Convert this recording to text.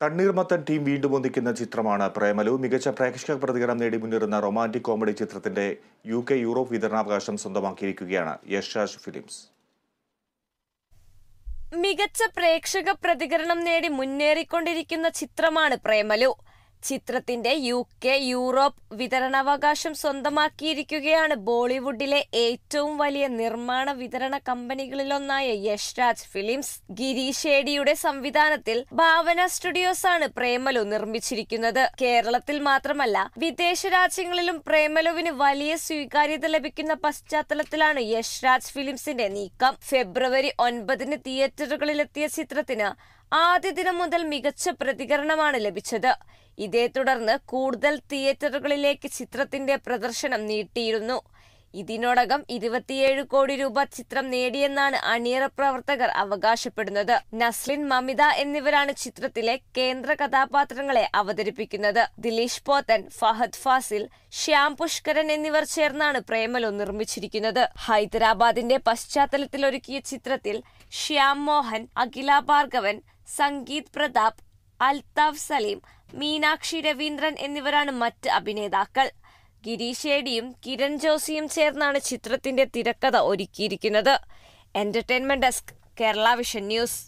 തണ്ണീർമത്തൻ team വീണ്ടും ഒന്നിക്കുന്ന ചിത്രമാണ് പ്രേമലു. മികച്ച പ്രേക്ഷക പ്രതികരണം നേടി മുന്നേറുന്ന റൊമാന്റിക് കോമഡി ചിത്രത്തിന്റെ യു കെ യൂറോപ്പ് വിതരണാവകാശം സ്വന്തമാക്കിയിരിക്കുകയാണ് യശാഷ് ഫിലിംസ്. മികച്ച പ്രേക്ഷക പ്രതികരണം നേടി മുന്നേറിക്കൊണ്ടിരിക്കുന്ന ചിത്രമാണ് പ്രേമലു. ചിത്രത്തിന്റെ യു കെ യൂറോപ്പ് വിതരണാവകാശം സ്വന്തമാക്കിയിരിക്കുകയാണ്. ബോളിവുഡിലെ ഏറ്റവും വലിയ നിർമ്മാണ വിതരണ കമ്പനികളിലൊന്നായ യശ്രാജ് ഫിലിംസ് ഗിരീഷേടിയുടെ സംവിധാനത്തിൽ ഭാവന സ്റ്റുഡിയോസ് ആണ് പ്രേമലു നിർമ്മിച്ചിരിക്കുന്നത്. കേരളത്തിൽ മാത്രമല്ല വിദേശ രാജ്യങ്ങളിലും പ്രേമലുവിന് വലിയ സ്വീകാര്യത ലഭിക്കുന്ന പശ്ചാത്തലത്തിലാണ് യശ്രാജ് ഫിലിംസിന്റെ നീക്കം. ഫെബ്രുവരി ഒൻപതിന് തിയേറ്ററുകളിലെത്തിയ ചിത്രത്തിന് ആദ്യ ദിനം മുതൽ മികച്ച പ്രതികരണമാണ് ലഭിച്ചത്. ഇതേ തുടർന്ന് കൂടുതൽ തിയേറ്ററുകളിലേക്ക് ചിത്രത്തിന്റെ പ്രദർശനം നീട്ടിയിരുന്നു. ഇതിനോടകം ഇരുപത്തിയേഴ് കോടി രൂപ ചിത്രം നേടിയെന്നാണ് അണിയറ പ്രവർത്തകർ അവകാശപ്പെടുന്നത്. നസ്ലിൻ മമിത എന്നിവരാണ് ചിത്രത്തിലെ കേന്ദ്ര കഥാപാത്രങ്ങളെ അവതരിപ്പിക്കുന്നത്. ദിലീഷ് പോത്തൻ ഫഹദ് ഫാസിൽ ശ്യാം പുഷ്കരൻ എന്നിവർ ചേർന്നാണ് പ്രേമലു നിർമ്മിച്ചിരിക്കുന്നത്. ഹൈദരാബാദിന്റെ പശ്ചാത്തലത്തിൽ ഒരുക്കിയ ചിത്രത്തിൽ ശ്യാം മോഹൻ അഖില ഭാർഗവൻ സംഗീത് പ്രതാപ് അൽതാഫ് സലീം മീനാക്ഷി രവീന്ദ്രൻ എന്നിവരാണ് മറ്റ് അഭിനേതാക്കൾ. ഗിരീഷേടിയും കിരൺ ജോസിയും ചേർന്നാണ് ചിത്രത്തിന്റെ തിരക്കഥ ഒരുക്കിയിരിക്കുന്നത്. Entertainment desk Kerala vision news